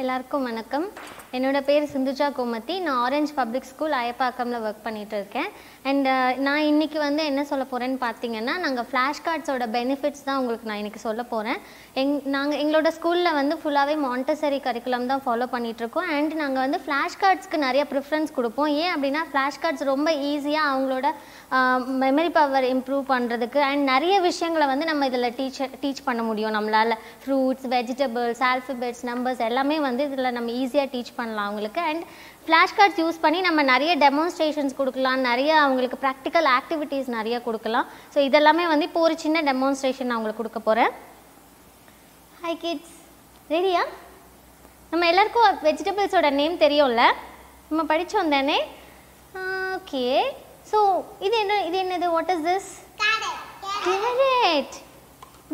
எல்லாருக்கும் வணக்கம். என்னோட பேர் சிந்துஜா கோமதி. நான் ஆரஞ்ச் பப்ளிக் ஸ்கூல் அயப்பாக்கம்ல ஒர்க் பண்ணிட்டு இருக்கேன் அண்ட் uh, நான் இன்னைக்கு வந்து என்ன சொல்ல போகிறேன்னு பார்த்தீங்கன்னா நாங்கள் ஃப்ளாஷ் கார்ட்ஸோட பெனிஃபிட்ஸ் தான் உங்களுக்கு நான் இன்னைக்கு சொல்ல போகிறேன் எங் நாங்கள் எங்களோட ஸ்கூலில் வந்து ஃபுல்லாகவே மாண்டசரி கரிக்குலம் தான் ஃபாலோ பண்ணிகிட்ருக்கோம் அண்ட் நாங்கள் வந்து ஃப்ளாஷ் கார்ட்ஸ்க்கு நிறைய ப்ரிஃபரன்ஸ் கொடுப்போம். ஏன் அப்படின்னா ஃப்ளாஷ் கார்ட்ஸ் ரொம்ப ஈஸியாக அவங்களோட மெமரி பவர் இம்ப்ரூவ் பண்ணுறதுக்கு அண்ட் நிறைய விஷயங்களை வந்து நம்ம இதில் டீச் டீச் பண்ண முடியும். நம்மளால் ஃப்ரூட்ஸ் வெஜிடபிள்ஸ் ஆல்ஃபபெட்ஸ் நம்பர்ஸ் எல்லாமே வந்து இதில் நம்ம ஈஸியாக டீச் பண்ணலாம் அவங்களுக்கு. அண்ட் ஃப்ளாஷ் கார்ட்ஸ் யூஸ் பண்ணி நம்ம நிறைய டெமான்ஸ்ட்ரேஷன்ஸ் கொடுக்கலாம். நிறைய அவங்களுக்கு ப்ராக்டிக்கல் ஆக்டிவிட்டீஸ் நிறைய கொடுக்கலாம். ஸோ இதெல்லாமே வந்து இப்போ ஒரு சின்ன டெமான்ஸ்ட்ரேஷன் நான் உங்களுக்கு கொடுக்க போகிறேன் ஹாய் கிட்ஸ் ரெடியா நம்ம எல்லாருக்கும் வெஜிடபிள்ஸோட நேம் தெரியும்ல? நம்ம படித்தோம் தானே? ஓகே ஸோ இது என்ன இது என்னது? What is this carrot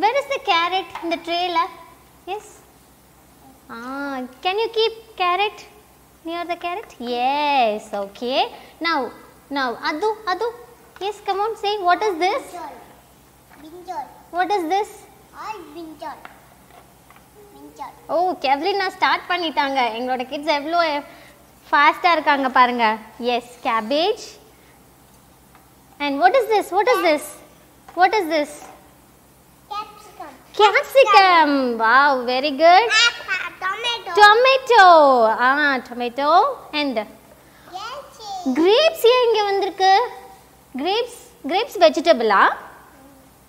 where is the carrot இந்த ட்ரேல yes ah can you keep carrot near the carrot yes okay now now அது அது yes come on say what is this Binjol. What is this All binjol. Binjol. ஓ கெவ்லின் நான் start பண்ணிட்டாங்க. எங்களோட kids எவ்வளோ ஃபாஸ்ட்டாக இருக்காங்க பாருங்க. Yes cabbage and what is this what is this what is this Capsicum. Capsicum wow very good Apple. Tomato. Tomato ah tomato and Yes. Grapes ஏன் இங்கே வந்திருக்கு? Grapes grapes வெஜிடபிளா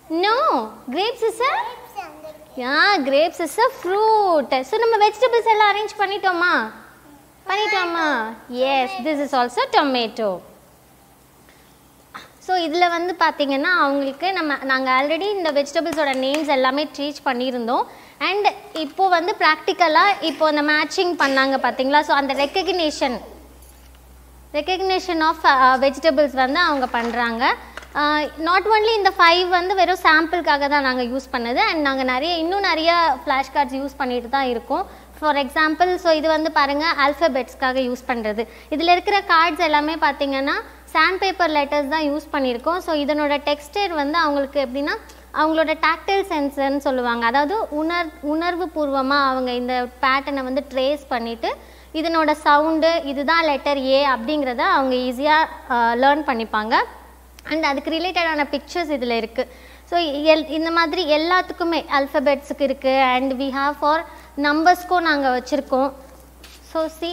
no grapes is a yeah grapes is a fruit so நம்ம vegetables எல்லாம் arrange பண்ணிட்டோமா? பண்ணிட்டோமா? Yes this is also tomato so இதில் வந்து பார்த்தீங்கன்னா அவங்களுக்கு நம்ம நாங்கள் ஆல்ரெடி இந்த வெஜிடபிள்ஸோட நேம்ஸ் எல்லாமே டீச் பண்ணியிருந்தோம். அண்ட் இப்போ வந்து ப்ராக்டிக்கலாக இப்போ அந்த மேட்சிங் பண்ணாங்க பார்த்தீங்களா ஸோ அந்த ரெக்கக்னேஷன் ரெக்கக்னேஷன் ஆஃப் வெஜிடபிள்ஸ் வந்து அவங்க பண்ணுறாங்க நாட் uh, ஒன்லி இந்த ஃபைவ் வந்து வெறும் சாம்பிளுக்காக தான் நாங்கள் யூஸ் பண்ணது அண்ட் நாங்கள் நிறைய இன்னும் நிறைய ஃப்ளாஷ் கார்ட்ஸ் யூஸ் பண்ணிட்டு தான் இருக்கோம். ஃபார் எக்ஸாம்பிள் ஸோ இது வந்து பாருங்கள் ஆல்ஃபபெட்ஸ்க்காக யூஸ் பண்ணுறது இதில் இருக்கிற கார்ட்ஸ் எல்லாமே பார்த்தீங்கன்னா சாண்ட் பேப்பர் லெட்டர்ஸ் தான் யூஸ் பண்ணியிருக்கோம். ஸோ இதனோட டெக்ஸ்டர் வந்து அவங்களுக்கு எப்படின்னா அவங்களோட டாக்டைல் சென்சர்னு சொல்லுவாங்க. அதாவது உணர் உணர்வு பூர்வமாக அவங்க இந்த பேட்டர்னை வந்து ட்ரேஸ் பண்ணிவிட்டு இதனோட சவுண்டு இதுதான் லெட்டர் ஏ அப்படிங்கிறத அவங்க ஈஸியாக லேர்ன் பண்ணிப்பாங்க. அண்ட் அதுக்கு ரிலேட்டடான பிக்சர்ஸ் இதில் இருக்குது ஸோ எல் இந்த மாதிரி எல்லாத்துக்குமே அல்ஃபபெட்ஸுக்கு இருக்குது அண்ட் வி ஹாவ் ஃபார் நம்பர்ஸ்க்கும் நாங்கள் வச்சுருக்கோம். ஸோ சி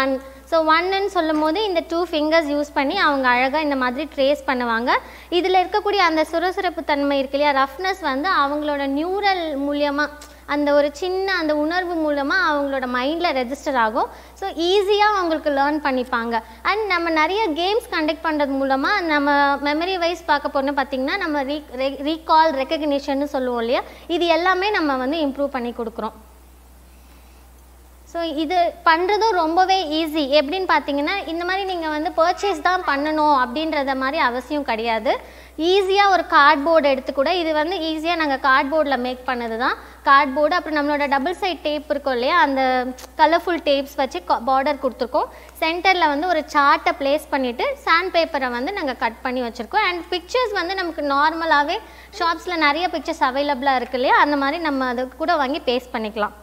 ஒன் ஸோ ஒன்னுன்னு சொல்லும் போது இந்த டூ ஃபிங்கர்ஸ் யூஸ் பண்ணி அவங்க அழகாக இந்த மாதிரி ட்ரேஸ் பண்ணுவாங்க. இதில் இருக்கக்கூடிய அந்த சுரசுரப்பு தன்மை இருக்கு இல்லையா? ரஃப்னஸ் வந்து அவங்களோட நியூரல் மூலியமாக அந்த ஒரு சின்ன அந்த உணர்வு மூலமாக அவங்களோட மைண்டில் ரெஜிஸ்டர் ஆகும். ஸோ ஈஸியாக அவங்களுக்கு லேர்ன் பண்ணிப்பாங்க. அண்ட் நம்ம நிறைய கேம்ஸ் கண்டக்ட் பண்ணுறது மூலமாக நம்ம மெமரி வைஸ் பார்க்க போனோம் பார்த்திங்கன்னா நம்ம ரீ ரீகால் ரெக்கக்னிஷன்னு சொல்லுவோம் இல்லையா? இது எல்லாமே நம்ம வந்து இம்ப்ரூவ் பண்ணி கொடுக்குறோம். ஸோ இது பண்ணுறதும் ரொம்பவே ஈஸி எப்படின்னு பார்த்தீங்கன்னா இந்த மாதிரி நீங்கள் வந்து பர்ச்சேஸ் தான் பண்ணணும் அப்படின்றத மாதிரி அவசியம் கிடையாது. ஈஸியாக ஒரு கார்ட்போர்டு எடுத்து கூட இது வந்து ஈஸியாக நாங்கள் கார்ட்போர்டில் மேக் பண்ணது தான் கார்ட்போர்டு அப்புறம் நம்மளோட டபுள் சைட் டேப் இருக்கும் இல்லையா? அந்த கலர்ஃபுல் டேப்ஸ் வச்சு பார்டர் கொடுத்துருக்கோம். சென்டரில் வந்து ஒரு சார்ட்டை ப்ளேஸ் பண்ணிவிட்டு சாண்ட் பேப்பரை வந்து நாங்கள் கட் பண்ணி வச்சுருக்கோம். அண்ட் பிக்சர்ஸ் வந்து நமக்கு நார்மலாகவே ஷாப்ஸில் நிறைய பிக்சர்ஸ் அவைலபிளாக இருக்கு இல்லையா? அந்த மாதிரி நம்ம அதை கூட வாங்கி பேஸ்ட் பண்ணிக்கலாம்.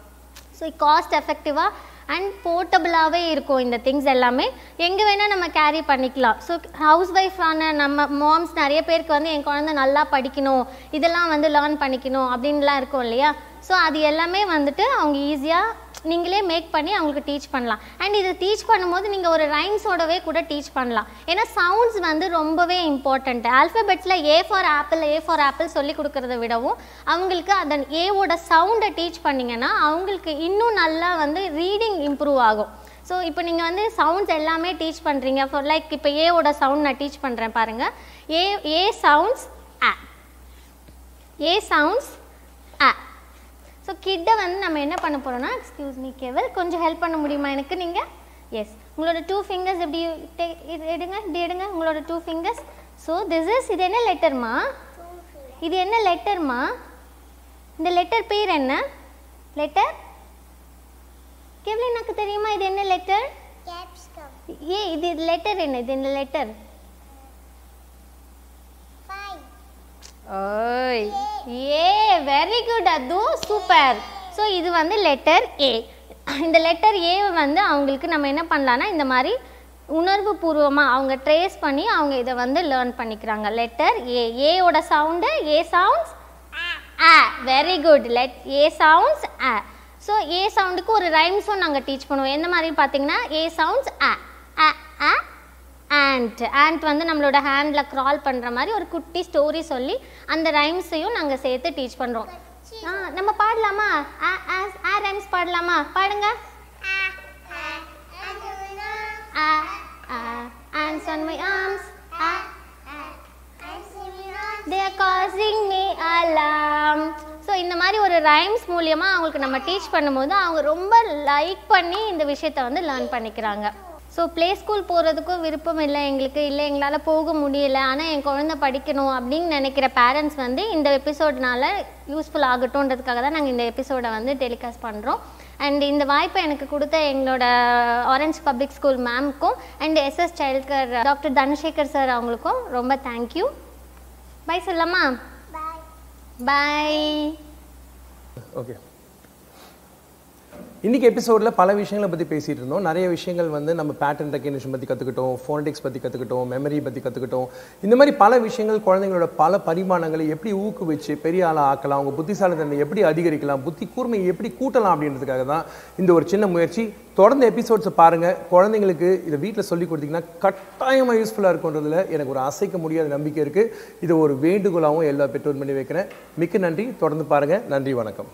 ஸோ காஸ்ட் எஃபெக்டிவாக அண்ட் போர்ட்டபுளாகவே இருக்கும் இந்த திங்ஸ் எல்லாமே. எங்கே வேணால் நம்ம கேரி பண்ணிக்கலாம். ஸோ ஹவுஸ் ஒய்ஃபான நம்ம மாம்ஸ் நிறைய பேருக்கு வந்து என் குழந்தை நல்லா படிக்கணும். இதெல்லாம் வந்து லேர்ன் பண்ணிக்கணும். அப்படின்லாம் இருக்கும் இல்லையா? ஸோ அது எல்லாமே வந்துட்டு அவங்க ஈஸியாக நீங்களே மேக் பண்ணி அவங்களுக்கு டீச் பண்ணலாம். அண்ட் இதை டீச் பண்ணும்போது நீங்கள் ஒரு ரைம்ஸோடவே கூட டீச் பண்ணலாம். ஏன்னா சவுண்ட்ஸ் வந்து ரொம்பவே important ஆல்ஃபபெட்ஸில் A for apple A for apple சொல்லி கொடுக்கறத விடவும் அவங்களுக்கு அதன் ஏவோட சவுண்டை டீச் பண்ணிங்கன்னா அவங்களுக்கு இன்னும் நல்லா வந்து ரீடிங் இம்ப்ரூவ் ஆகும். ஸோ இப்போ நீங்கள் வந்து சவுண்ட்ஸ் எல்லாமே டீச் பண்ணுறீங்க ஃபார் லைக் இப்போ ஏவோட சவுண்ட் நான் டீச் பண்ணுறேன் பாருங்கள் ஏ ஏ சவுண்ட்ஸ் ஆ ஏ சவுண்ட்ஸ் ஆ கிட்டை வந்து நம்ம என்ன பண்ண போகிறோம்னா எக்ஸ்கியூஸ் மீ கேவல் கொஞ்சம் ஹெல்ப் பண்ண முடியுமா எனக்கு நீங்கள் எஸ் உங்களோட டூ ஃபிங்கர்ஸ் எப்படி இது எடுங்க இப்படி எடுங்க உங்களோட two fingers so this is இது என்ன லெட்டர்மா இது என்ன லெட்டர்மா இந்த லெட்டர் பேர் என்ன? லெட்டர் கேவல் எனக்கு தெரியுமா இது என்ன லெட்டர். ஏ இது லெட்டர் என்ன? இது என்ன லெட்டர். ஓய். ஏ வெரி அது சூப்பர் ஸோ இது வந்து லெட்டர் ஏ இந்த லெட்டர் ஏ வந்து அவங்களுக்கு நம்ம என்ன பண்ணலான்னா இந்த மாதிரி உணர்வு பூர்வமாக அவங்க ட்ரேஸ் பண்ணி அவங்க இதை வந்து லேர்ன் பண்ணிக்கிறாங்க. Letter A ஏயோட sound A sounds ah very good let A sounds ah so A சவுண்டுக்கு ஒரு ரைம்ஸும் நாங்கள் டீச் பண்ணுவோம். எந்த மாதிரி பார்த்தீங்கன்னா A sounds ah ah ah ant ant வந்து நம்மளோட ஹேண்டில் க்ரால் பண்ணுற மாதிரி ஒரு குட்டி ஸ்டோரி சொல்லி அந்த ரைம்ஸையும் நாங்கள் சேர்த்து டீச் பண்ணுறோம் ஆ நம்ம பாடலாமா? ஆ ஆ ஆ ரைம்ஸ் பாடலாமா? பாடுங்க. Ah ah ants on my arms. they are causing me alarm. So இந்த மாதிரி ஒரு ரைம்ஸ் மூலியமாக அவங்களுக்கு நம்ம டீச் பண்ணும்போது அவங்க ரொம்ப லைக் பண்ணி இந்த விஷயத்தை வந்து லேர்ன் பண்ணிக்கிறாங்க. ஸோ ப்ளே ஸ்கூல் போகிறதுக்கும் விருப்பம் இல்லை எங்களுக்கு இல்லை எங்களால் போக முடியல ஆனால் என் குழந்தை படிக்கணும் அப்படின்னு நினைக்கிற பேரண்ட்ஸ் வந்து இந்த எபிசோட்னால யூஸ்ஃபுல் ஆகட்டும்ன்றதுக்காக தான் நாங்கள் இந்த எபிசோடை வந்து டெலிகாஸ்ட் பண்ணுறோம் அண்ட் இந்த வாய்ப்பை எனக்கு கொடுத்த எங்களோட orange public school மேம்க்கும் and SS child care doctor Dhanasekar sir அவங்களுக்கும் ரொம்ப தேங்க்யூ பை சொல்லலாமா Bye. பை ஓகே இன்றைக்கி எபிசோடில் பல விஷயங்களை பற்றி பேசிகிட்டு இருந்தோம். நிறைய விஷயங்கள் வந்து நம்ம பேட்டர்ன் ரெக்கக்னிஷன் பற்றி கற்றுக்கிட்டோம் ஃபோனடிக்ஸ் பற்றி கற்றுக்கிட்டோம் மெமரி பற்றி கற்றுக்கிட்டோம் இந்த மாதிரி பல விஷயங்கள் குழந்தைங்களோட பல பரிமாணங்களை எப்படி ஊக்குவிச்சு பெரிய ஆளாக ஆக்கலாம் அவங்க புத்திசாலித்தன்மை எப்படி அதிகரிக்கலாம் புத்தி கூர்மையை எப்படி கூட்டலாம் அப்படின்றதுக்காக தான் இந்த ஒரு சின்ன முயற்சி. தொடர்ந்து எபிசோட்ஸை பாருங்கள் குழந்தைங்களுக்கு இதை வீட்டில் சொல்லி கொடுத்தீங்கன்னா கட்டாயமாக யூஸ்ஃபுல்லாக இருக்குன்றதுல எனக்கு ஒரு அசைக்க முடியாத நம்பிக்கை இருக்குது இதை ஒரு வேண்டுகோளாகவும் எல்லா பெற்றோர் பண்ணி வைக்கிறேன். மிக்க நன்றி. தொடர்ந்து பாருங்கள் நன்றி வணக்கம்.